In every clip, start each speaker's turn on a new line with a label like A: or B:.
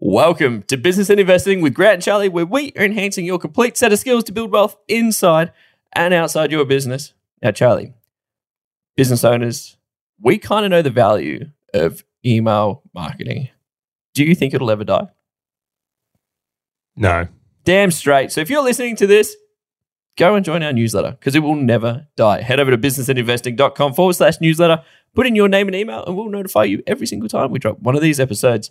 A: Welcome to Business and Investing with Grant and Charlie, where we are enhancing your complete set of skills to build wealth inside and outside your business. Now, Charlie, business owners, we kind of know the value of email marketing. Do you think it'll ever die?
B: No.
A: Damn straight. So if you're listening to this, go and join our newsletter because it will never die. Head over to businessandinvesting.com forward slash newsletter, put in your name and email, and we'll notify you every single time we drop one of these episodes.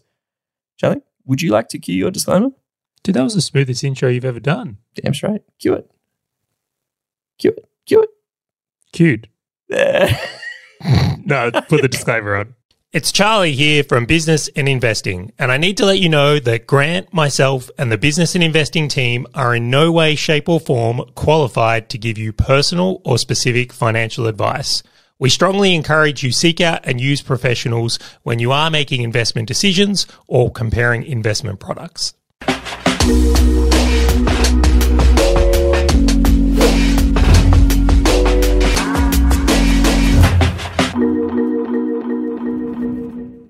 A: Charlie, would you like to cue your disclaimer?
B: Dude, that was the smoothest intro you've ever done.
A: Damn straight. Cue it. Cue it. Cue it. There.
B: No, put the disclaimer on. It's Charlie here from Business and Investing, and I need to let you know that Grant, myself, and the Business and Investing team are in no way, shape, or form qualified to give you personal or specific financial advice. We strongly encourage you seek out and use professionals when you are making investment decisions or comparing investment products.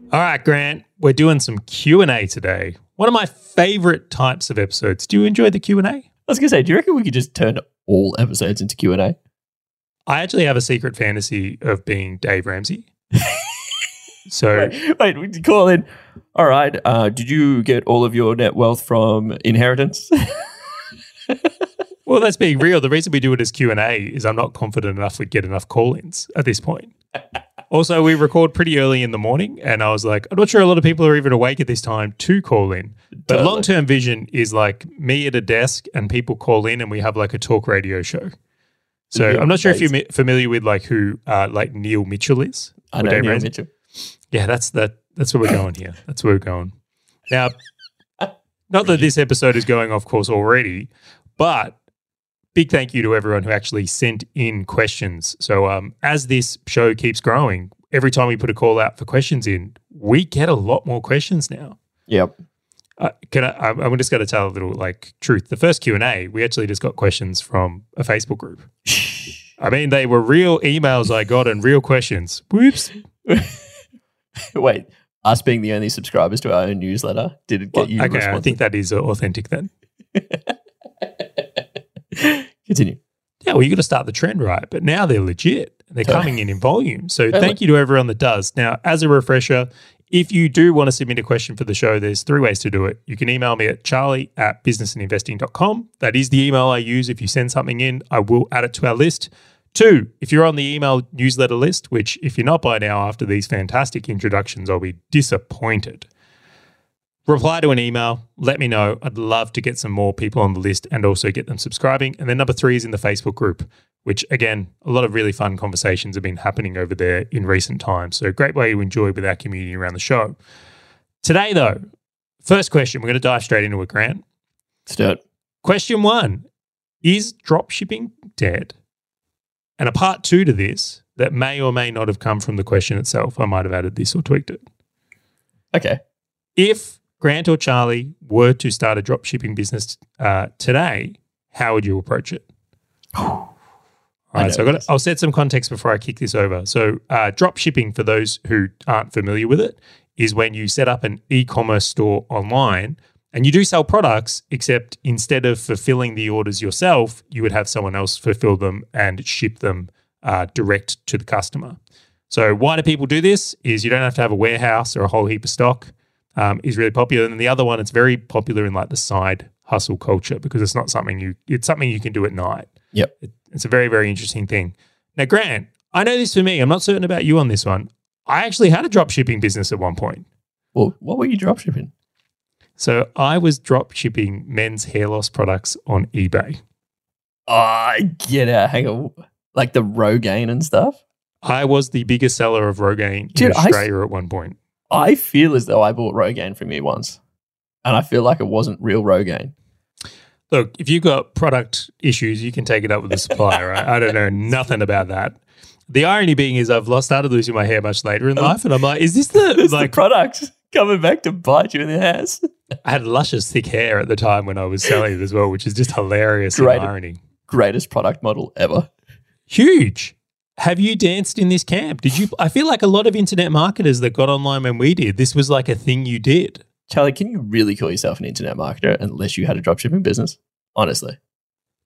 B: All right, Grant, we're doing some Q&A today. One of my favorite types of episodes. Do you enjoy the Q&A?
A: I was going to say, do you reckon we could just turn all episodes into Q&A?
B: I actually have a secret fantasy of being Dave Ramsey. so
A: Wait, wait, we call in. All right. Uh, did you get all of your net wealth from inheritance?
B: Well, that's being real. The reason we do it as Q and A is I'm not confident enough we'd get enough call-ins at this point. also, we record pretty early in the morning, and I was like, I'm not sure a lot of people are even awake at this time to call in. But
A: Totally.
B: long-term vision is like me at a desk, and people call in, and we have like a talk radio show. So
A: Yeah,
B: I'm not sure if you're familiar with like who uh, like Neil Mitchell is.
A: I know
B: Dave
A: Neil
B: Ramsey?
A: Mitchell.
B: Yeah, that's that. That's where we're going here. That's where we're going. Now, not that this episode is going off course already, but big thank you to everyone who actually sent in questions. So, um, as this show keeps growing, every time we put a call out for questions in, we get a lot more questions now.
A: Yep.
B: Uh, can I? I'm I'm just going to tell a little like truth. The first Q and A, we actually just got questions from a Facebook group. I mean, they were real emails I got and real questions. Whoops.
A: Wait, us being the only subscribers to our own newsletter did it get
B: Well,
A: you
B: okay, I think that is uh, authentic then.
A: Continue.
B: Yeah, well, you got to start the trend right, but now they're legit. They're coming in in volume. So thank you to everyone that does. Now, as a refresher, if you do want to submit a question for the show, there's three ways to do it. You can email me at charlie at businessandinvesting.com. That is the email I use. If you send something in, I will add it to our list. Two, if you're on the email newsletter list, which if you're not by now after these fantastic introductions, I'll be disappointed reply to an email, let me know. I'd love to get some more people on the list and also get them subscribing. And then number three is in the Facebook group, which again, a lot of really fun conversations have been happening over there in recent times. So a great way to enjoy with our community around the show. Today, though, first question, we're going to dive straight into it, Grant.
A: Let's do it.
B: Question one Is dropshipping dead? And a part two to this that may or may not have come from the question itself. I might have added this or tweaked it.
A: Okay.
B: if Grant or Charlie were to start a drop shipping business uh, today, how would you approach it? All right, so I got
A: this.
B: I'll set some context before I kick this over. So, uh, drop shipping, for those who aren't familiar with it, is when you set up an e commerce store online and you do sell products, except instead of fulfilling the orders yourself, you would have someone else fulfill them and ship them uh, direct to the customer. So, why do people do this? Is you don't have to have a warehouse or a whole heap of stock. Um, is really popular, and the other one, it's very popular in like the side hustle culture because it's not something you it's something you can do at night.
A: Yep.
B: It's a very very interesting thing. Now, Grant, I know this for me. I'm not certain about you on this one. I actually had a drop shipping business at one point.
A: Well, what were you dropshipping?
B: So I was drop shipping men's hair loss products on eBay.
A: Oh, get out. Hang on. Like the Rogaine and stuff?
B: I was the biggest seller of Rogaine in
A: Dude, I-
B: Australia at one point.
A: I feel as though I bought Rogaine from you once. And I feel like it wasn't real Rogaine.
B: Look, if you've got product issues, you can take it up with the supplier. right? I don't know nothing about that. The irony being is I've lost, started losing my hair much later in life, and I'm like, is this the
A: It's
B: like?
A: the product coming back to bite you in the ass.
B: I had luscious thick hair at the time when I was selling it as well, which is just hilarious
A: Great.
B: irony.
A: Greatest product model ever.
B: Huge. Have you danced in this camp? Did you? I feel like a lot of internet marketers that got online when we did, this was like a thing you did.
A: Charlie, can you really call yourself an internet marketer unless you had a dropshipping business? Honestly.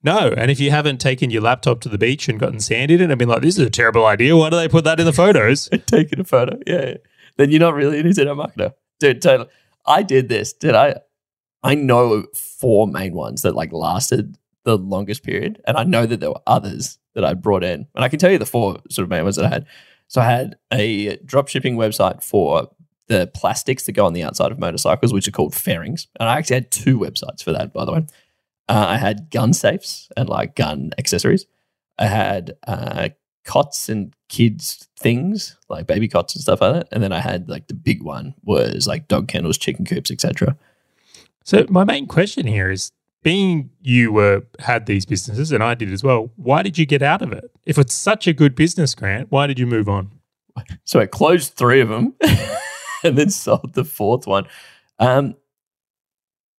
B: No, and if you haven't taken your laptop to the beach and gotten sand in it and been like, "This is a terrible idea. Why do they put that in the photos?"
A: Taking a photo, yeah, yeah. Then you're not really an internet marketer, dude. Totally. I did this, did I? I know four main ones that like lasted the longest period, and I know that there were others that I brought in, and I can tell you the four sort of main ones that I had. So I had a drop shipping website for the plastics that go on the outside of motorcycles, which are called fairings, and I actually had two websites for that, by the way. Uh, I had gun safes and like gun accessories. I had uh, cots and kids things like baby cots and stuff like that. And then I had like the big one was like dog kennels, chicken coops, etc.
B: So my main question here is being you were had these businesses and I did as well, why did you get out of it? If it's such a good business Grant, why did you move on?
A: So I closed three of them and then sold the fourth one. Um,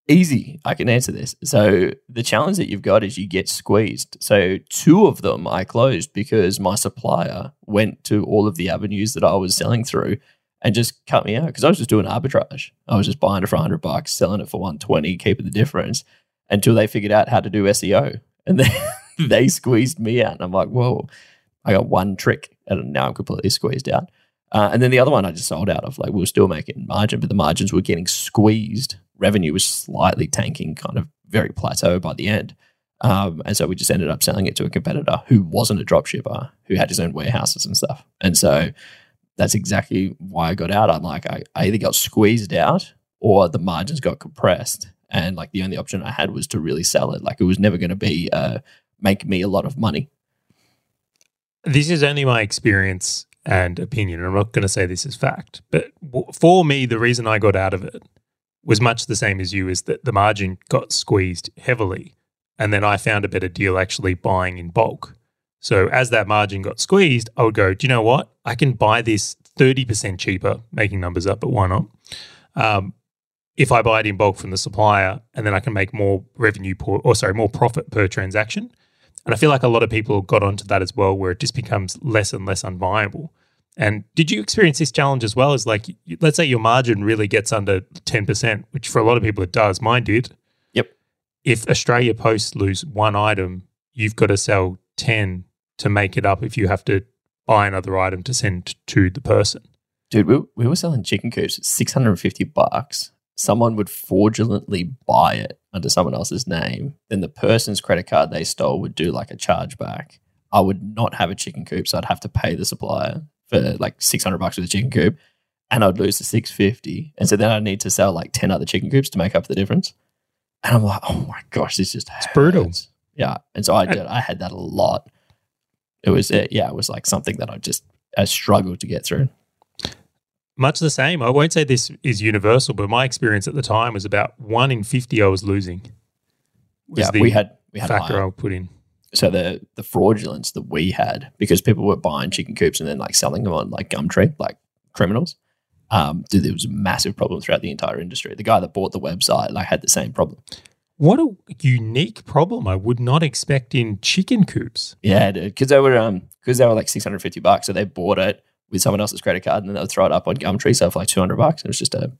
A: easy. I can answer this. So the challenge that you've got is you get squeezed. So two of them I closed because my supplier went to all of the avenues that I was selling through and just cut me out because I was just doing arbitrage. I was just buying it for 100 bucks, selling it for 120, keeping the difference until they figured out how to do SEO. And then they squeezed me out. And I'm like, whoa, I got one trick and now I'm completely squeezed out. Uh, and then the other one I just sold out of. Like we were still making margin, but the margins were getting squeezed. Revenue was slightly tanking, kind of very plateau by the end. Um, and so we just ended up selling it to a competitor who wasn't a drop shipper, who had his own warehouses and stuff. And so that's exactly why I got out. I'm like, I, I either got squeezed out or the margins got compressed. And like the only option I had was to really sell it. Like it was never going to be uh, make me a lot of money.
B: This is only my experience and opinion. I'm not going to say this is fact, but for me, the reason I got out of it was much the same as you is that the margin got squeezed heavily. And then I found a better deal actually buying in bulk. So as that margin got squeezed, I would go, do you know what? I can buy this 30% cheaper, making numbers up, but why not? Um, if I buy it in bulk from the supplier and then I can make more revenue per, or sorry, more profit per transaction. And I feel like a lot of people got onto that as well, where it just becomes less and less unviable. And did you experience this challenge as well? As like, let's say your margin really gets under 10%, which for a lot of people it does. Mine did.
A: Yep.
B: If Australia Post lose one item, you've got to sell 10 to make it up if you have to buy another item to send to the person.
A: Dude, we, we were selling chicken coops at 650 bucks. Someone would fraudulently buy it under someone else's name. Then the person's credit card they stole would do like a chargeback. I would not have a chicken coop, so I'd have to pay the supplier for like 600 bucks for the chicken coop and I'd lose the 650. And so then I'd need to sell like 10 other chicken coops to make up the difference. And I'm like, oh my gosh, this just
B: it's brutal.
A: Yeah. And so I did, I had that a lot. It was, uh, yeah, it was like something that I just, I struggled to get through.
B: Much the same. I won't say this is universal, but my experience at the time was about one in 50 I was losing.
A: Was yeah, we had, we had
B: factor I put in
A: so the the fraudulence that we had because people were buying chicken coops and then like selling them on like Gumtree, like criminals. Um, dude, there was a massive problem throughout the entire industry. The guy that bought the website like had the same problem.
B: What a unique problem! I would not expect in chicken coops.
A: Yeah, because they were um because they were like six hundred fifty bucks, so they bought it with someone else's credit card and then they'll throw it up on Gumtree, so for like two hundred bucks. It was just a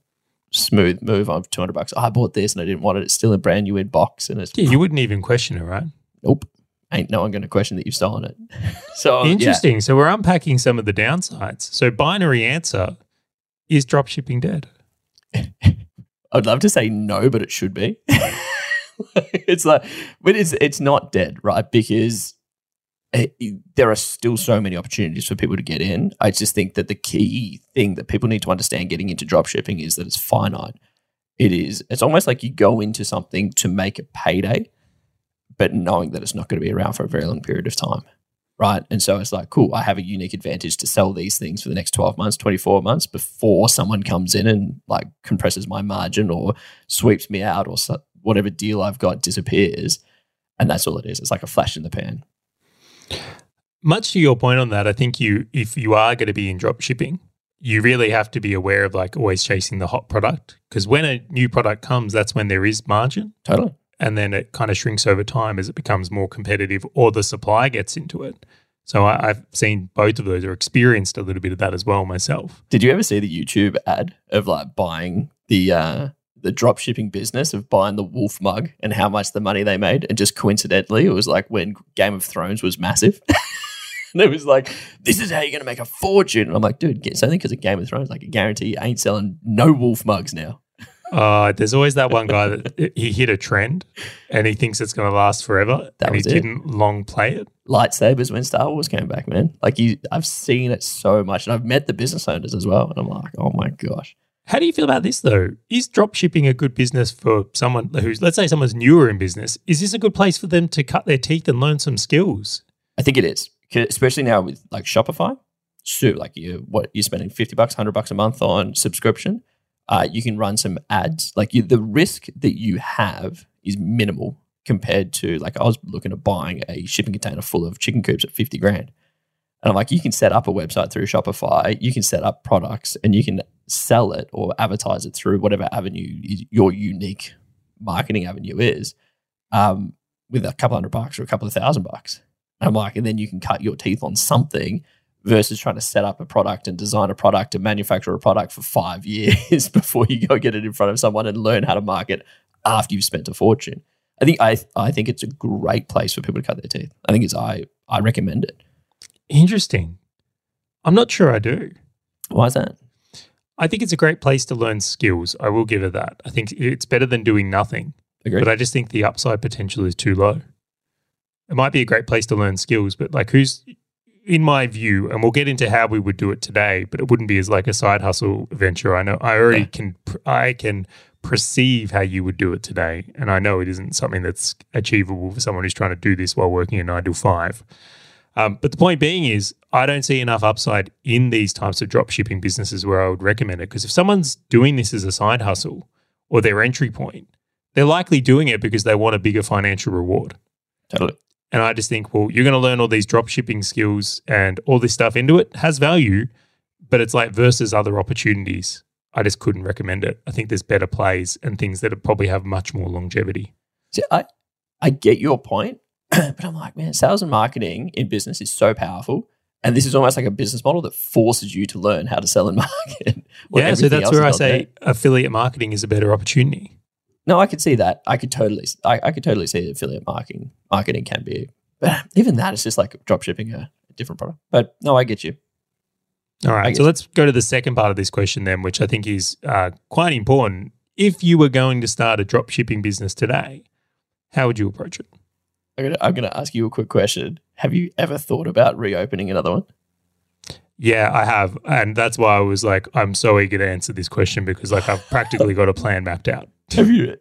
A: smooth move on two hundred bucks. Oh, I bought this and I didn't want it. It's still a brand new in box and it's
B: yeah, you wouldn't even question it, right?
A: Nope ain't no one going to question that you've stolen it. so
B: interesting. Yeah. So we're unpacking some of the downsides. So binary answer is dropshipping dead.
A: I'd love to say no, but it should be. it's like, but it's it's not dead, right? Because Eh, there are still so many opportunities for people to get in. I just think that the key thing that people need to understand getting into dropshipping is that it's finite. It is. It's almost like you go into something to make a payday but knowing that it's not going to be around for a very long period of time. Right. And so it's like, cool, I have a unique advantage to sell these things for the next 12 months, 24 months before someone comes in and like compresses my margin or sweeps me out or whatever deal I've got disappears. And that's all it is. It's like a flash in the pan.
B: Much to your point on that, I think you, if you are going to be in drop shipping, you really have to be aware of like always chasing the hot product because when a new product comes, that's when there is margin.
A: Totally
B: and then it kind of shrinks over time as it becomes more competitive or the supply gets into it. So I, have seen both of those or experienced a little bit of that as well myself.
A: Did you ever see the YouTube ad of like buying the uh the drop shipping business of buying the wolf mug and how much the money they made. And just coincidentally, it was like when Game of Thrones was massive. and it was like, this is how you're going to make a fortune. And I'm like, dude, it's only because of Game of Thrones. Like, I guarantee you ain't selling no wolf mugs now.
B: Uh, there's always that one guy that he hit a trend and he thinks it's going to last forever.
A: That
B: and he
A: it.
B: didn't long play it.
A: Lightsabers when Star Wars came back, man. Like, you, I've seen it so much. And I've met the business owners as well. And I'm like, oh my gosh.
B: How do you feel about this though? Is drop shipping a good business for someone who's, let's say, someone's newer in business? Is this a good place for them to cut their teeth and learn some skills?
A: I think it is, especially now with like Shopify. So, like you, what you're spending fifty bucks, hundred bucks a month on subscription. Uh, you can run some ads. Like you, the risk that you have is minimal compared to like I was looking at buying a shipping container full of chicken coops at fifty grand, and I'm like, you can set up a website through Shopify. You can set up products, and you can sell it or advertise it through whatever avenue your unique marketing avenue is, um, with a couple hundred bucks or a couple of thousand bucks. And I'm like, and then you can cut your teeth on something versus trying to set up a product and design a product and manufacture a product for five years before you go get it in front of someone and learn how to market after you've spent a fortune. I think I I think it's a great place for people to cut their teeth. I think it's I I recommend it.
B: Interesting. I'm not sure I do.
A: Why is that?
B: I think it's a great place to learn skills. I will give it that. I think it's better than doing nothing.
A: Agreed.
B: But I just think the upside potential is too low. It might be a great place to learn skills, but like who's in my view, and we'll get into how we would do it today, but it wouldn't be as like a side hustle venture. I know I already
A: Yeah.
B: can I can perceive how you would do it today, and I know it isn't something that's achievable for someone who's trying to do this while working a nine to five. Um, but the point being is, I don't see enough upside in these types of drop shipping businesses where I would recommend it. Because if someone's doing this as a side hustle or their entry point, they're likely doing it because they want a bigger financial reward.
A: totally.
B: And I just think, well, you're going to learn all these drop shipping skills and all this stuff into it has value, but it's like versus other opportunities. I just couldn't recommend it. I think there's better plays and things that probably have much more longevity.
A: See, I I get your point, but I'm like, man, sales and marketing in business is so powerful. And this is almost like a business model that forces you to learn how to sell and market.
B: yeah, so that's where I say
A: in.
B: affiliate marketing is a better opportunity.
A: No, I could see that. I could totally, I, I could totally see that affiliate marketing marketing can be, but even that is just like drop shipping a, a different product. But no, I get you.
B: All right,
A: I
B: right,
A: guess.
B: so let's go to the second part of this question then, which I think is uh, quite important. If you were going to start a drop shipping business today, how would you approach it?
A: I'm gonna, I'm gonna ask you a quick question. Have you ever thought about reopening another one?
B: Yeah, I have. And that's why I was like, I'm so eager to answer this question because like I've practically got a plan mapped out.
A: Have you?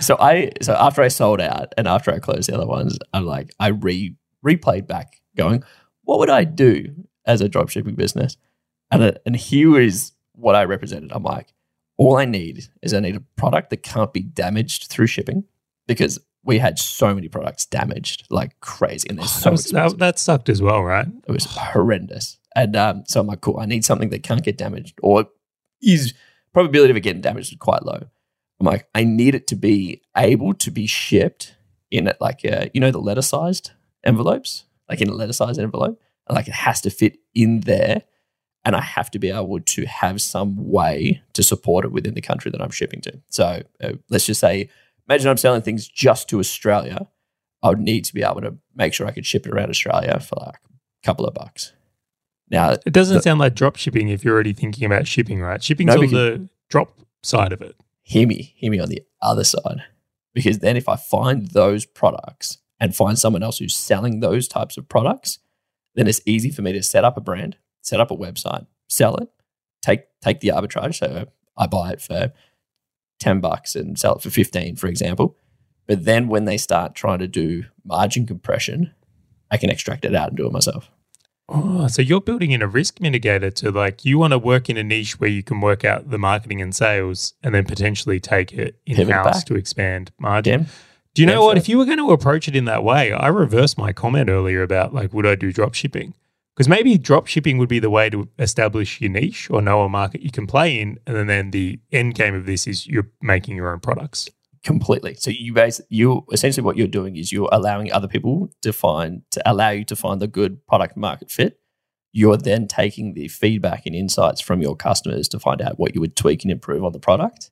A: So I so after I sold out and after I closed the other ones, I'm like I re replayed back, going, what would I do as a dropshipping business? And uh, and here is what I represented. I'm like, all I need is I need a product that can't be damaged through shipping because we had so many products damaged like crazy, and they're so
B: That, was- that, that sucked as well, right?
A: It was horrendous. And um, so I'm like, cool, I need something that can't get damaged or is probability of it getting damaged is quite low. I'm like, I need it to be able to be shipped in it like uh, you know the letter sized envelopes, like in a letter sized envelope. And, like it has to fit in there. And I have to be able to have some way to support it within the country that I'm shipping to. So uh, let's just say, imagine I'm selling things just to Australia. I would need to be able to make sure I could ship it around Australia for like a couple of bucks. Now,
B: It doesn't
A: The-
B: sound like drop shipping if you're already thinking about shipping, right? Shipping's
A: No,
B: on the drop side of it.
A: hear me, hear me on the other side. Because then if I find those products and find someone else who's selling those types of products, then it's easy for me to set up a brand, set up a website, sell it, take take the arbitrage. So I buy it for 10 bucks and sell it for 15, for example. But then when they start trying to do margin compression, I can extract it out and do it myself.
B: Oh, so you're building in a risk mitigator to like you want to work in a niche where you can work out the marketing and sales and then potentially take it in house to expand margin.
A: Damn.
B: Do you know
A: Damn
B: what?
A: straight.
B: If you were going to approach it in that way, I reversed my comment earlier about like, would I do drop shipping? Because maybe drop shipping would be the way to establish your niche or know a market you can play in. And then, the end game of this is you're making your own products.
A: completely. So you base you essentially what you're doing is you're allowing other people to find to allow you to find the good product market fit. You're then taking the feedback and insights from your customers to find out what you would tweak and improve on the product.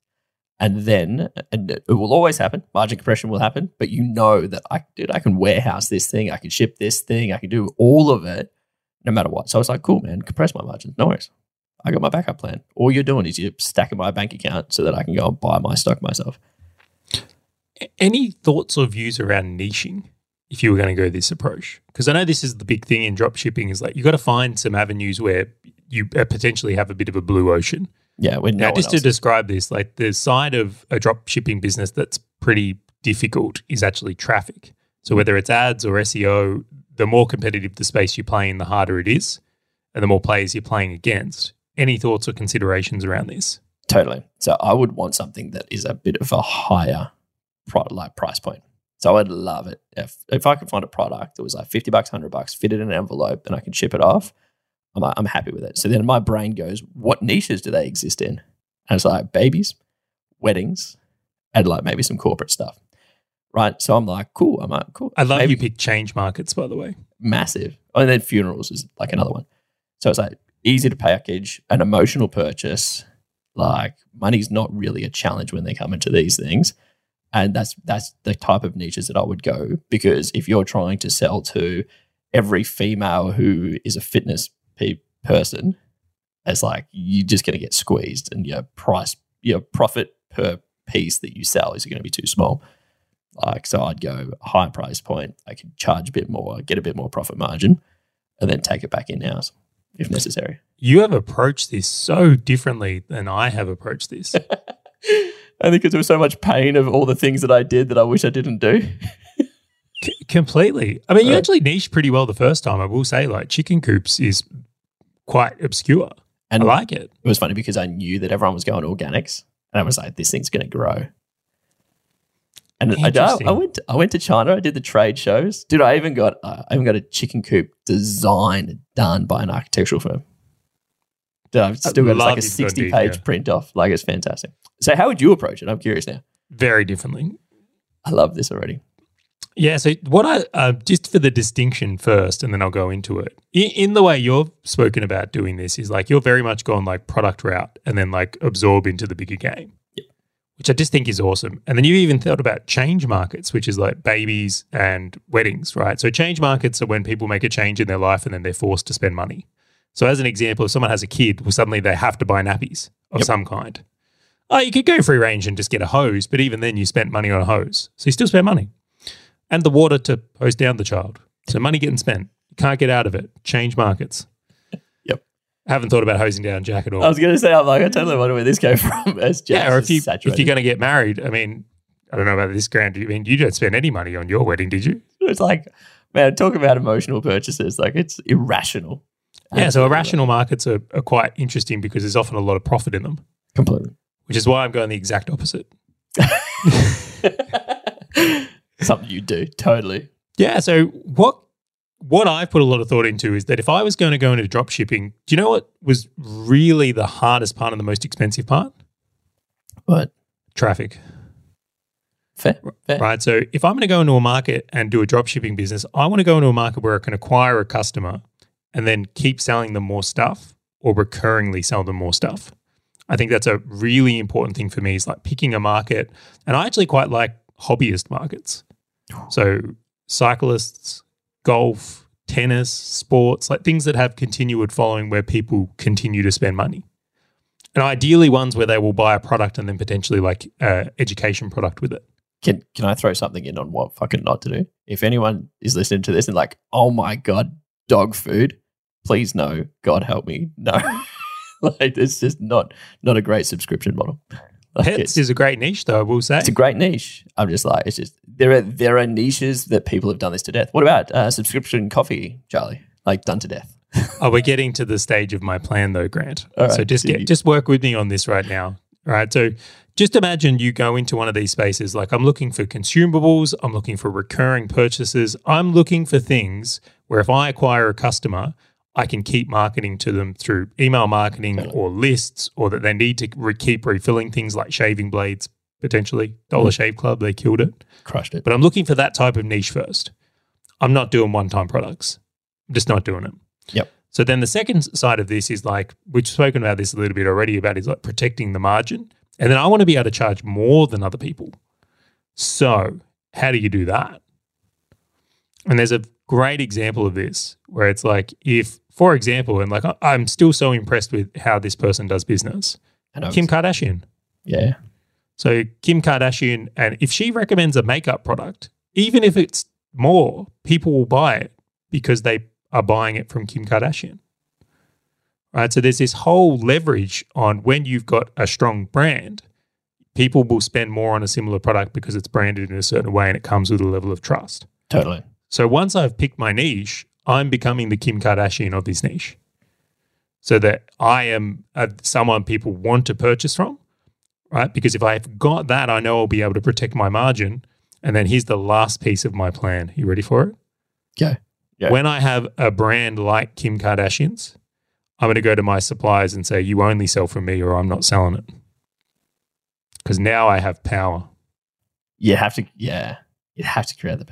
A: And then, and it will always happen. Margin compression will happen, but you know that I, dude, I can warehouse this thing, I can ship this thing, I can do all of it, no matter what. So it's like, cool, man, compress my margins, no worries. I got my backup plan. All you're doing is you're stacking my bank account so that I can go and buy my stock myself.
B: Any thoughts or views around niching if you were going to go this approach? Because I know this is the big thing in drop shipping is like you got to find some avenues where you uh, potentially have a bit of a blue ocean.
A: Yeah, no
B: now, just to describe this, like the side of a drop shipping business that's pretty difficult is actually traffic. So whether it's ads or SEO, the more competitive the space you play in, the harder it is, and the more players you're playing against. Any thoughts or considerations around this?
A: Totally. So I would want something that is a bit of a higher product like price point. So I'd love it if if I could find a product that was like fifty bucks, hundred bucks, fit it in an envelope, and I can ship it off. I'm I'm happy with it. So then my brain goes, what niches do they exist in? And it's like babies, weddings, and like maybe some corporate stuff. Right. So I'm like, cool. I'm like, cool.
B: I love
A: Maybe-
B: you pick change markets, by the way.
A: massive. And then funerals is like another one. So it's like easy to package, an emotional purchase. Like money's not really a challenge when they come into these things. And that's that's the type of niches that I would go because if you're trying to sell to every female who is a fitness pe- person, it's like you're just going to get squeezed, and your price, your profit per piece that you sell is going to be too small. Like, so I'd go high price point. I could charge a bit more, get a bit more profit margin, and then take it back in house if necessary.
B: You have approached this so differently than I have approached this.
A: I think because there was so much pain of all the things that I did that I wish I didn't do.
B: C- completely. I mean, you actually niched pretty well the first time. I will say, like chicken coops is quite obscure.
A: And
B: I like it.
A: it was funny because I knew that everyone was going organics, and I was like, "This thing's going to grow." And I, I, went. I went to China. I did the trade shows. Dude, I even got. Uh, I even got a chicken coop design done by an architectural firm. Dude, I've still got like a sixty page
B: yeah.
A: print off. Like it's fantastic. So, how would you approach it? I'm curious now.
B: Very differently.
A: I love this already.
B: Yeah. So, what I uh, just for the distinction first, and then I'll go into it. In, in the way you've spoken about doing this, is like you're very much gone like product route, and then like absorb into the bigger game. Which I just think is awesome. And then you even thought about change markets, which is like babies and weddings, right? So, change markets are when people make a change in their life, and then they're forced to spend money. So, as an example, if someone has a kid, well, suddenly they have to buy nappies of
A: Yep.
B: some kind. Oh, you could go free range and just get a hose, but even then, you spent money on a hose, so you still spend money and the water to hose down the child. So money getting spent. You can't get out of it. Change markets. Haven't thought about hosing down Jack at all.
A: I was going to say, I'm like, I totally wonder where this came from. As Jack
B: yeah, or if you if you're going to get married, I mean, I don't know about this Grant. I mean, you don't spend any money on your wedding, did you?
A: it's like, man, talk about emotional purchases. Like it's irrational.
B: Yeah. So irrational markets are, are quite interesting because there's often a lot of profit in them,
A: completely.
B: which is why I'm going the exact opposite.
A: Something you do totally.
B: Yeah. So what what I've put a lot of thought into is that if I was going to go into drop shipping, do you know what was really the hardest part and the most expensive part?
A: But
B: Traffic.
A: fair, fair.
B: right? So if I'm going to go into a market and do a drop shipping business, I want to go into a market where I can acquire a customer and then keep selling them more stuff or recurringly sell them more stuff. I think that's a really important thing for me is like picking a market. And I actually quite like hobbyist markets. Oh. So cyclists, golf, tennis, sports, like things that have continued following where people continue to spend money. And ideally ones where they will buy a product and then potentially like uh, education product with it.
A: Can can I throw something in on what fucking not to do? If anyone is listening to this and like, oh my god, dog food, please no, God help me, no. like it's just not not a great subscription model. Like,
B: Pets is a great niche, though. I will say.
A: it's a great niche. I'm just like, it's just there are there are niches that people have done this to death. What about uh, subscription coffee, Charlie? Like done to death.
B: oh, we're getting to the stage of my plan, though, Grant.
A: All
B: so just get just work with me on this right now. All right. So just imagine you go into one of these spaces. Like I'm looking for consumables. I'm looking for recurring purchases. I'm looking for things where if I acquire a customer, I can keep marketing to them through email marketing or lists, or that they need to re- keep refilling things like shaving blades. Potentially, Dollar
A: Mm.
B: Shave Club, they killed it.
A: Crushed it.
B: But I'm looking for that type of niche first. I'm not doing one time products. I'm just not doing it.
A: Yep.
B: So then the second side of this is like, we've spoken about this a little bit already about is like protecting the margin. And then I want to be able to charge more than other people. So, how do you do that? And there's a great example of this where it's like, if, for example, and like I'm still so impressed with how this person does business,
A: I know
B: Kim Kardashian.
A: yeah.
B: So Kim Kardashian, and if she recommends a makeup product, even if it's more, people will buy it because they are buying it from Kim Kardashian. Right. So there's this whole leverage on when you've got a strong brand, people will spend more on a similar product because it's branded in a certain way and it comes with a level of trust.
A: Totally.
B: So once I've picked my niche, I'm becoming the Kim Kardashian of this niche. So that I am uh someone people want to purchase from, right? Because if I've got that, I know I'll be able to protect my margin. And then here's the last piece of my plan. You ready for it?
A: Okay. Yeah.
B: When I have a brand like Kim Kardashian's, I'm going to go to my suppliers and say, you only sell from me or I'm not selling it. Because now I have power.
A: You have to, yeah, you have to create the.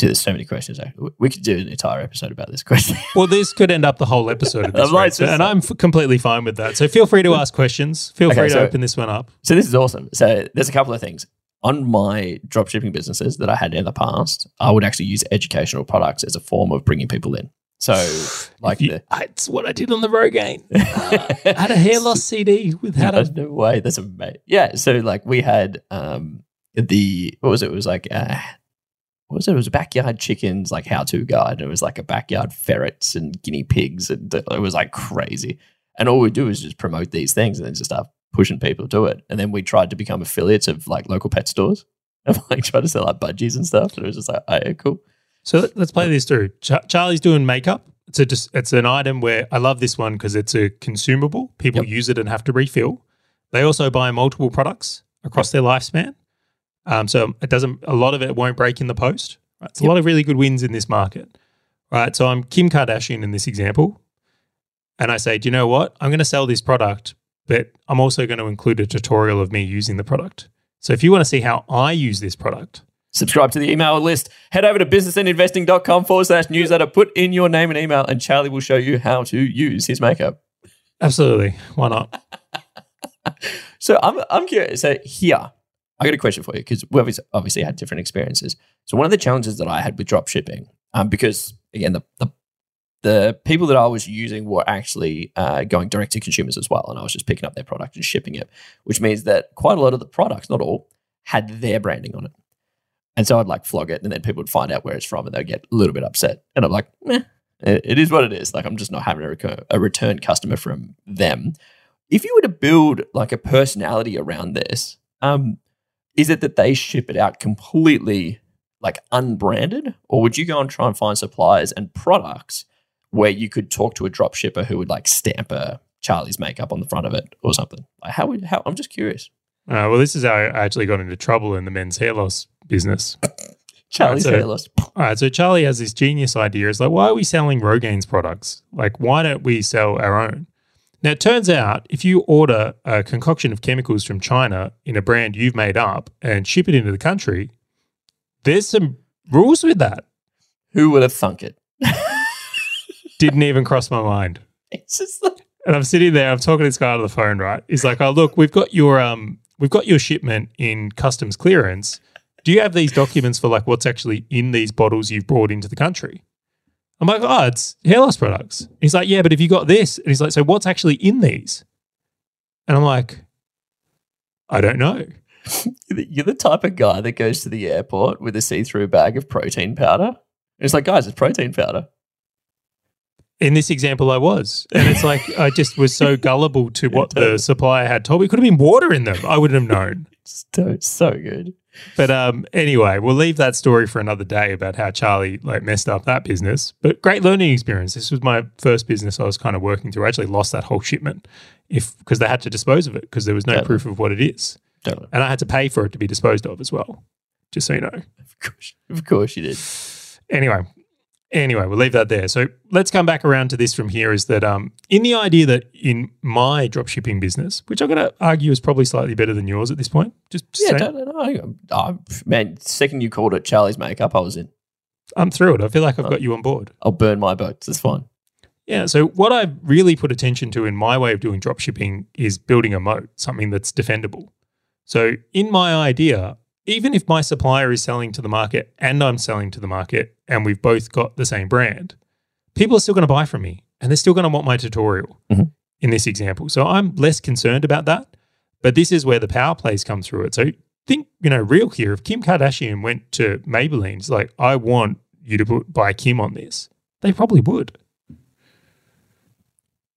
A: Dude, there's so many questions. We- could do an entire episode about this question.
B: Well, this could end up the whole episode of this, right? So- and I'm f- completely fine with that. So feel free to ask questions. Feel
A: Okay,
B: free to
A: so-
B: open this one up.
A: so this is awesome. So there's a couple of things on my dropshipping businesses that I had in the past. I would actually use educational products as a form of bringing people in. So like
B: You-
A: the.
B: It's what I did on the Rogaine. I had a hair loss CD with how
A: There's
B: to.
A: no way. That's amazing. Yeah. So like we had um the what was it? It was like uh what was it? It was a backyard chickens like how to guide. It was like a backyard ferrets and guinea pigs and it was like crazy. And all we do is just promote these things and then just start pushing people to it. And then we tried to become affiliates of like local pet stores. And like try to sell like budgies and stuff. And it was just like, oh, yeah, cool.
B: So let- let's play this through. Ch- Charlie's doing makeup. It's a just it's an item where I love this one because it's a consumable. People
A: Yep.
B: use it and have to refill. They also buy multiple products across their lifespan. Um, so it doesn't. A lot of it won't break in the post. Right? It's a lot of really good wins in this market. Right. So I'm Kim Kardashian in this example, and I say, do you know what? I'm going to sell this product, but I'm also going to include a tutorial of me using the product. So if you want to see how I use this product,
A: Subscribe to the email list. Head over to businessandinvesting.com forward slash newsletter. Put in your name and email, and Charlie will show you how to use his makeup.
B: absolutely, why not?
A: So I'm I'm curious. So here, I got a question for you because we obviously, obviously had different experiences. So one of the challenges that I had with drop shipping, um, because again the the the people that I was using were actually uh, going direct to consumers as well, and I was just picking up their product and shipping it, which means that quite a lot of the products, not all, had their branding on it. And so I'd like flog it, and then people would find out where it's from, and they'd get a little bit upset. And I'm like, meh, it is what it is. Like I'm just not having a, recur- a return customer from them. If you were to build like a personality around this, um, is it that they ship it out completely like unbranded, or would you go and try and find suppliers and products where you could talk to a drop shipper who would like stamp a Charlie's makeup on the front of it or something? Like how would how? I'm just curious.
B: Uh, well, this is how I actually got into trouble in the men's hair loss business.
A: Charlie's
B: so-
A: hair loss.
B: All right, so Charlie has this genius idea. It's like, why are we selling Rogaine's products? Like, why don't we sell our own? Now, it turns out if you order a concoction of chemicals from China in a brand you've made up and ship it into the country, there's some rules with that.
A: Who would have thunk it?
B: Didn't even cross my mind.
A: It's just like,
B: And I'm sitting there, I'm talking to this guy on the phone, right? He's like, "Oh, look, we've got your um, we've got your shipment in customs clearance. Do you have these documents for like what's actually in these bottles you've brought into the country?" I'm like, "Oh, it's hair loss products." He's like, "Yeah, but have you got this?" And he's like, "So what's actually in these?" And I'm like, "I don't know."
A: you're the- you're the type of guy that goes to the airport with a see-through bag of protein powder. And it's like, guys, it's protein powder.
B: In this example, I was, and it's like I just was so gullible to what the supplier had told me. It could have been water in them. I wouldn't have known.
A: So so good.
B: But um, anyway, we'll leave that story for another day about how Charlie like messed up that business. But great learning experience. This was my first business I was kind of working through. I actually lost that whole shipment if because they had to dispose of it because there was no
A: Yeah.
B: proof of what it is,
A: Totally.
B: and I had to pay for it to be disposed of as well. Just so you know.
A: Of course, of course you did.
B: Anyway, anyway, we'll leave that there. So let's come back around to this from here. Is that um, in the idea that in my dropshipping business, which I'm going to argue is probably slightly better than yours at this point, just, just
A: Yeah,
B: saying.
A: don't, no, oh, man. Second you called it Charlie's makeup, I was in.
B: I'm through it. I feel like I've got you on board.
A: I'll burn my boats. It's fine.
B: Yeah. So what I've really put attention to in my way of doing dropshipping is building a moat, something that's defendable. So in my idea, even if my supplier is selling to the market and I'm selling to the market and we've both got the same brand, people are still going to buy from me and they're still going to want my tutorial
A: Mhm.
B: in this example. So I'm less concerned about that. But this is where the power plays come through it. So think, you know, real here. If Kim Kardashian went to Maybelline's like, I want you to put buy Kim on this, they probably would.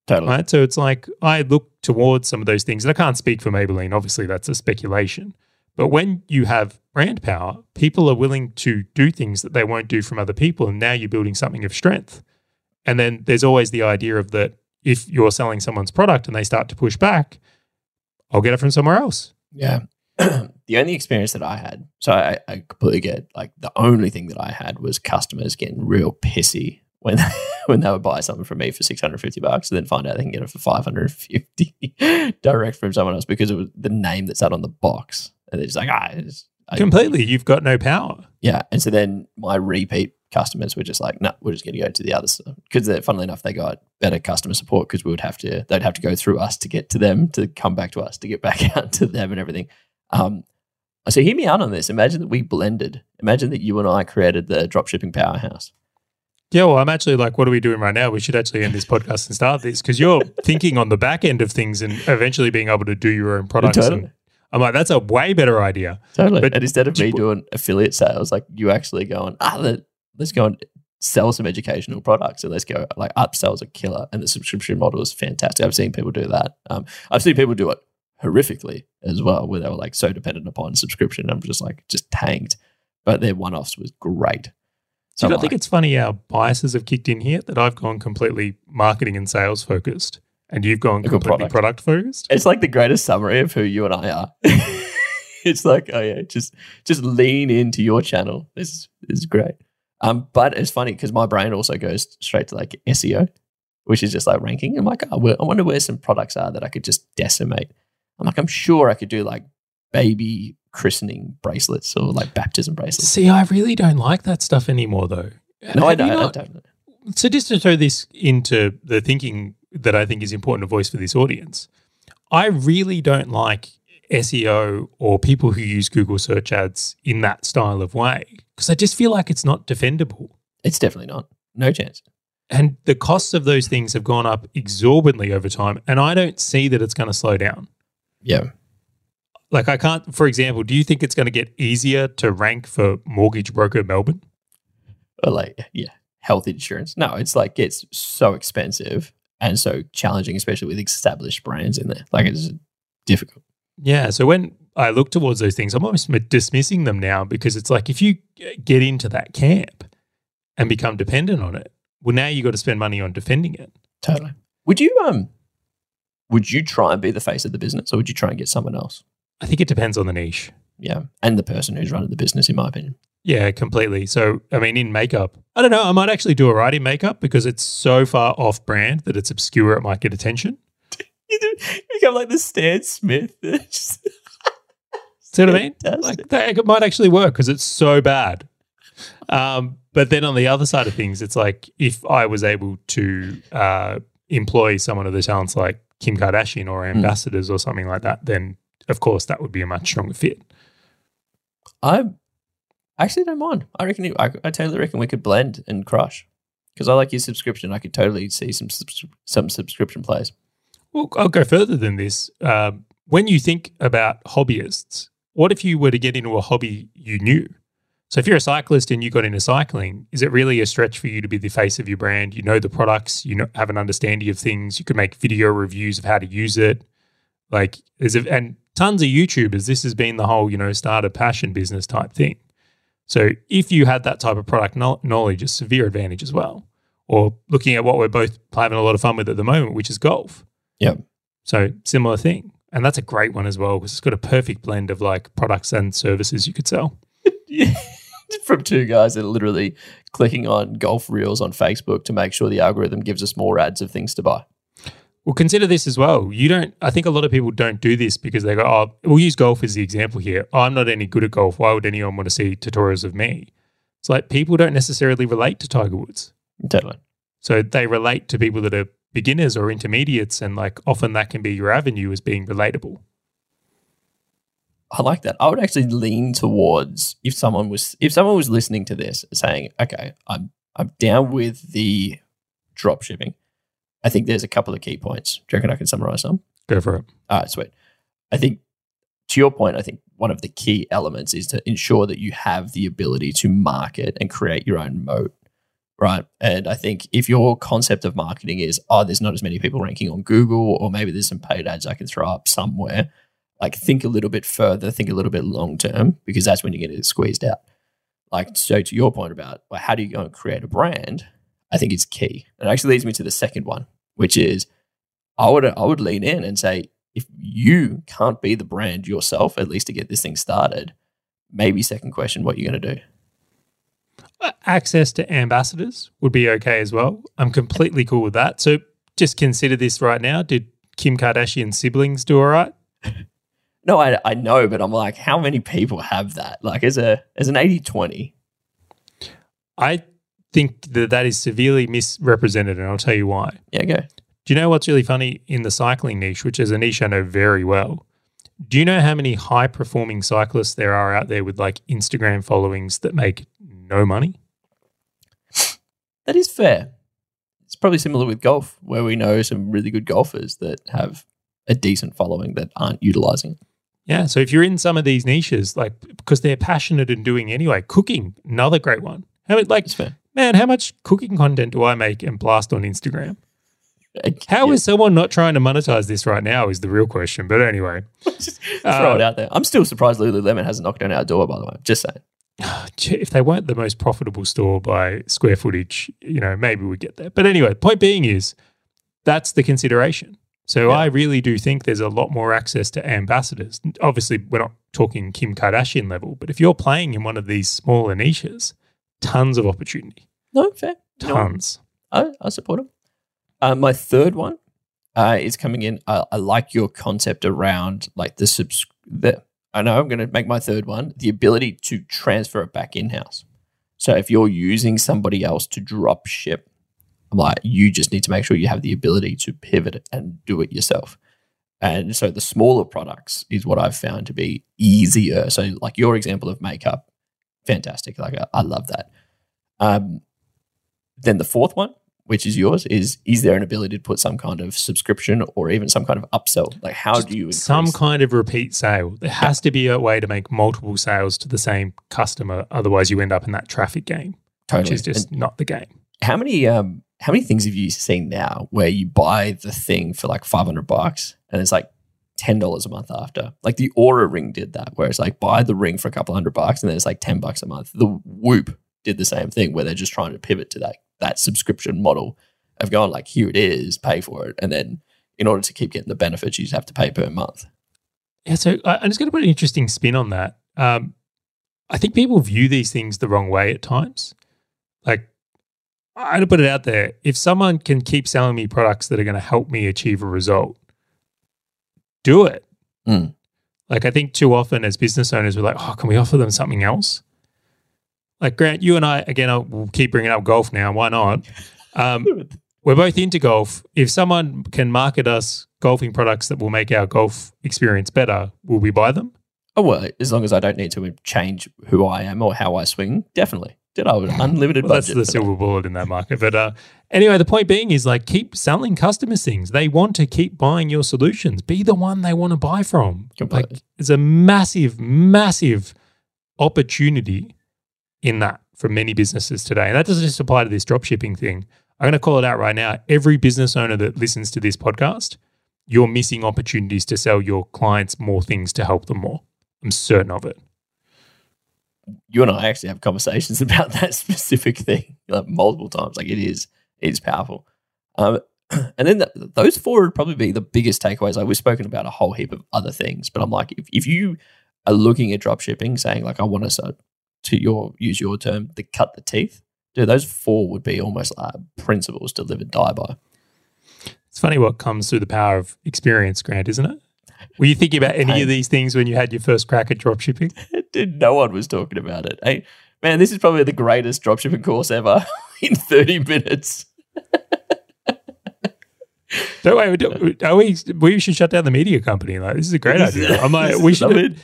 A: Totally.
B: Right. So it's like I look towards some of those things, and I can't speak for Maybelline. Obviously, that's a speculation. But when you have brand power, people are willing to do things that they won't do from other people. And now you're building something of strength. And then there's always the idea of that if you're selling someone's product and they start to push back, I'll get it from somewhere else.
A: Yeah. the only experience that I had, so I, I completely get like the only thing that I had was customers getting real pissy when when they would buy something from me for six hundred fifty bucks and then find out they can get it for five hundred fifty direct from someone else because it was the name that sat on the box, and they're just like ah, it's, I-
B: Completely. You've got no power.
A: yeah. And so then my repeat customers were just like, no, we're just going to go to the other stuff because funnily enough, they got better customer support because we would have to, they'd have to go through us to get to them, to come back to us, to get back out to them and everything. Um, so hear me out on this. Imagine that we blended. Imagine that you and I created the dropshipping powerhouse.
B: Yeah, well, I'm actually like, what are we doing right now? We should actually end this podcast and start this because you're thinking on the back end of things and eventually being able to do your own products.
A: Totally.
B: And I'm like, that's a way better idea.
A: Totally.
B: But-
A: and instead of me doing affiliate sales, like you actually going, ah, let, let's go and sell some educational products and let's go like upsells are killer and the subscription model is fantastic. I've seen people do that. Um, I've seen people do it horrifically as well, where they were like so dependent upon subscription. I'm just like just tanked, but their one offs was great.
B: So I think it's funny how biases have kicked in here that I've gone completely marketing and sales focused and you've gone
A: I've
B: completely product focused.
A: it's like the greatest summary of who you and I are. it's like, oh yeah, just just lean into your channel. This is, this is great. Um, but it's funny because my brain also goes straight to like SEO, which is just like ranking. I'm like, oh, well, I wonder where some products are that I could just decimate. I'm like, I'm sure I could do like baby christening bracelets or like baptism bracelets.
B: See, I really don't like that stuff anymore though.
A: No, I
B: Have you
A: don't. I don't.
B: So just to throw this into the thinking that I think is important to voice for this audience, I really don't like SEO or people who use Google search ads in that style of way because I just feel like it's not defendable.
A: It's definitely not. No chance.
B: And the costs of those things have gone up exorbitantly over time. And I don't see that it's going to slow down.
A: Yeah.
B: Like, I can't, for example, do you think it's going to get easier to rank for Mortgage Broker Melbourne?
A: Or like, yeah, health insurance. No, it's like it's so expensive and so challenging, especially with established brands in there. Like it's difficult.
B: Yeah. So when I look towards those things, I'm almost dismissing them now because it's like if you get into that camp and become dependent on it, well, now you've got to spend money on defending it.
A: Totally. Would you um would you try and be the face of the business or would you try and get someone else?
B: I think it depends on the niche.
A: Yeah. And the person who's running the business, in my opinion.
B: Yeah, completely. So, I mean, in makeup, I don't know. I might actually do all right in makeup because it's so far off brand that it's obscure. It might get attention.
A: You become like the Stan Smith.
B: See what I mean? Like that it might actually work because it's so bad. Um, but then on the other side of things, it's like if I was able to uh, employ someone of the talents like Kim Kardashian or ambassadors or something like that, then of course that would be a much stronger fit.
A: I actually don't mind. I reckon you, I, I totally reckon we could blend and crush. Because I like your subscription. I could totally see some some subscription plays.
B: Well, I'll go further than this. Um, when you think about hobbyists, what if you were to get into a hobby you knew? So, if you're a cyclist and you got into cycling, is it really a stretch for you to be the face of your brand? You know the products, you know, have an understanding of things. You could make video reviews of how to use it. Like, is it, and tons of YouTubers. This has been the whole, you know, start a passion business type thing. So, if you had that type of product knowledge, a severe advantage as well. Or looking at what we're both having a lot of fun with at the moment, which is golf.
A: Yep.
B: So similar thing. And that's a great one as well because it's got a perfect blend of like products and services you could sell.
A: From two guys that are literally clicking on golf reels on Facebook to make sure the algorithm gives us more ads of things to buy.
B: Well, consider this as well. You don't, I think a lot of people don't do this because they go, oh, we'll use golf as the example here. Oh, I'm not any good at golf. Why would anyone want to see tutorials of me? It's like people don't necessarily relate to Tiger Woods.
A: Totally.
B: So they relate to people that are beginners or intermediates, and like often that can be your avenue as being relatable.
A: I like that. I would actually lean towards if someone was if someone was listening to this saying, "Okay, I'm I'm down with the drop shipping." I think there's a couple of key points. Do you reckon I can summarize them?
B: Go for it.
A: All right, sweet. I think to your point, I think one of the key elements is to ensure that you have the ability to market and create your own moat, right? And I think if your concept of marketing is, oh, there's not as many people ranking on Google, or maybe there's some paid ads I can throw up somewhere, like think a little bit further, think a little bit long term, because that's when you're going to get squeezed out. Like, so to your point about well, how do you go and create a brand, I think it's key. And it actually leads me to the second one, which is I would I would lean in and say if you can't be the brand yourself, at least to get this thing started, maybe second question, what you're going to do.
B: Uh, Access to ambassadors would be okay as well. I'm completely cool with that. So just consider this right now. Did Kim Kardashian's siblings do all right?
A: No, I, I know, but I'm like, how many people have that? Like as a as an 80-20.
B: I think that that is severely misrepresented, and I'll tell you why.
A: Yeah, go.
B: Do you know what's really funny in the cycling niche, which is a niche I know very well? Do you know how many high performing cyclists there are out there with like Instagram followings that make no money?
A: That is fair. It's probably similar with golf, where we know some really good golfers that have a decent following that aren't utilizing it.
B: Yeah. So if you're in some of these niches, like because they're passionate in doing anyway, cooking, another great one. How like
A: It's fair.
B: Man, how much cooking content do I make and blast on Instagram? How
A: Yeah.
B: is someone not trying to monetize this right now is the real question. But anyway,
A: Just throw
B: Uh,
A: it out there. I'm still surprised Lululemon hasn't knocked on our door, by the way. Just saying.
B: if they weren't the most profitable store by square footage, you know, maybe we get there. But anyway, point being is that's the consideration. So
A: Yeah.
B: I really do think there's a lot more access to ambassadors. Obviously, we're not talking Kim Kardashian level, but if you're playing in one of these smaller niches, tons of opportunity,
A: No, fair. No,
B: tons.
A: I, I support him. Uh, my third one uh, is coming in. I, I like your concept around like the subs. The, I know I'm going to make my third one the ability to transfer it back in house. So if you're using somebody else to drop ship, I'm like you just need to make sure you have the ability to pivot and do it yourself. And so the smaller products is what I've found to be easier. So like your example of makeup, fantastic. Like I, I love that. Um, then the fourth one, which is yours, is is there an ability to put some kind of subscription or even some kind of upsell? Like how do you?
B: Some kind of repeat sale. There has to be a way to make multiple sales to the same customer. Otherwise, you end up in that traffic game,
A: totally.
B: which is just not the game.
A: How many um how many things have you seen now where you buy the thing for like five hundred bucks and it's like ten dollars a month after? Like the Oura Ring did that, where it's like buy the ring for a couple hundred bucks and then it's like ten bucks a month. The Whoop did the same thing, where they're just trying to pivot to that that subscription model of going like here it is, pay for it, and then in order to keep getting the benefits, you just have to pay per month.
B: Yeah, so I'm just going to put an interesting spin on that. Um, I think people view these things the wrong way at times. Like, I'm going to put it out there. If someone can keep selling me products that are going to help me achieve a result, do it.
A: Mm.
B: Like, I think too often as business owners, we're like, oh, can we offer them something else? Like, Grant, you and I, again, I'll we'll keep bringing up golf now. Why not? Um, we're both into golf. If someone can market us golfing products that will make our golf experience better, will we buy them?
A: Oh well, as long as I don't need to change who I am or how I swing, definitely. Did I with unlimited
B: Well, that's the silver bullet in that market. But uh, anyway, the point being is like keep selling customers things. They want to keep buying your solutions. Be the one they want to buy from.
A: Completely.
B: Like it's a massive, massive opportunity in that for many businesses today. And that doesn't just apply to this drop shipping thing. I'm going to call it out right now. Every business owner that listens to this podcast, you're missing opportunities to sell your clients more things to help them more. I'm certain of it.
A: You and I actually have conversations about that specific thing like multiple times. Like it is, it is powerful. Um, and then the, those four would probably be the biggest takeaways. Like we've spoken about a whole heap of other things, but I'm like, if, if you are looking at drop shipping, saying like, I want to start to your use your term, the cut the teeth. Dude, those four would be almost like principles to live and die by.
B: It's funny what comes through the power of experience, Grant, isn't it? Were you thinking about any
A: Hey.
B: of these things when you had your first crack at dropshipping?
A: Dude, no one was talking about it. Hey, man, this is probably the greatest dropshipping course ever in 30 minutes.
B: Don't worry, are oh, we? We should shut down the media company. Like this is a great idea. I'm like, we
A: I
B: should.
A: mean,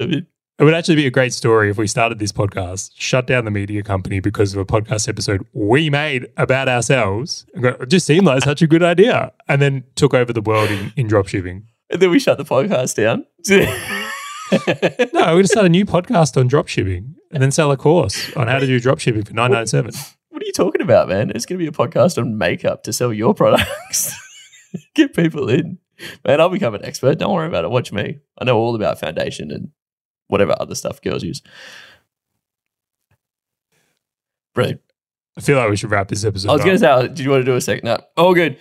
A: I mean,
B: It would actually be a great story if we started this podcast, shut down the media company because of a podcast episode we made about ourselves. It just seemed like such a good idea, and then took over the world in, in dropshipping.
A: And then we shut the podcast down.
B: No, we're going to start a new podcast on dropshipping and then sell a course on how to do dropshipping for nine nine seven.
A: What are you talking about, man? It's going to be a podcast on makeup to sell your products. Get people in. Man, I'll become an expert. Don't worry about it. Watch me. I know all about foundation and whatever other stuff girls use. Brilliant.
B: I feel like we should wrap this episode.
A: I was going to say, did you want to do a second? No. Oh, good.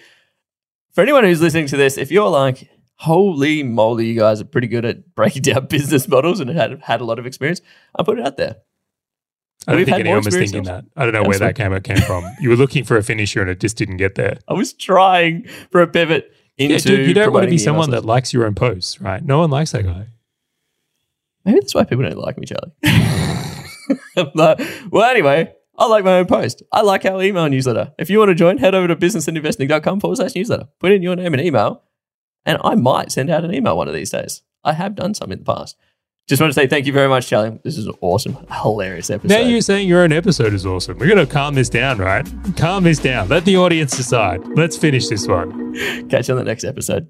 A: For anyone who's listening to this, if you're like, holy moly, you guys are pretty good at breaking down business models and had had a lot of experience, I'll put it out there.
B: I don't
A: We've
B: think
A: had more
B: anyone was
A: experience
B: thinking
A: than-
B: that. I don't know where that came, came from. You were looking for a finisher and it just didn't get there.
A: I was trying for a pivot into.
B: Yeah, dude, you don't want to be someone that likes your own posts, right? No one likes that guy.
A: Maybe that's why people don't like me, Charlie. Well, anyway, I like my own post. I like our email newsletter. If you want to join, head over to businessandinvesting.com forward slash newsletter. Put in your name and email, and I might send out an email one of these days. I have done some in the past. Just want to say thank you very much, Charlie. This is an awesome, hilarious episode.
B: Now you're saying your own episode is awesome. We're going to calm this down, right? Calm this down. Let the audience decide. Let's finish this one.
A: Catch you on the next episode.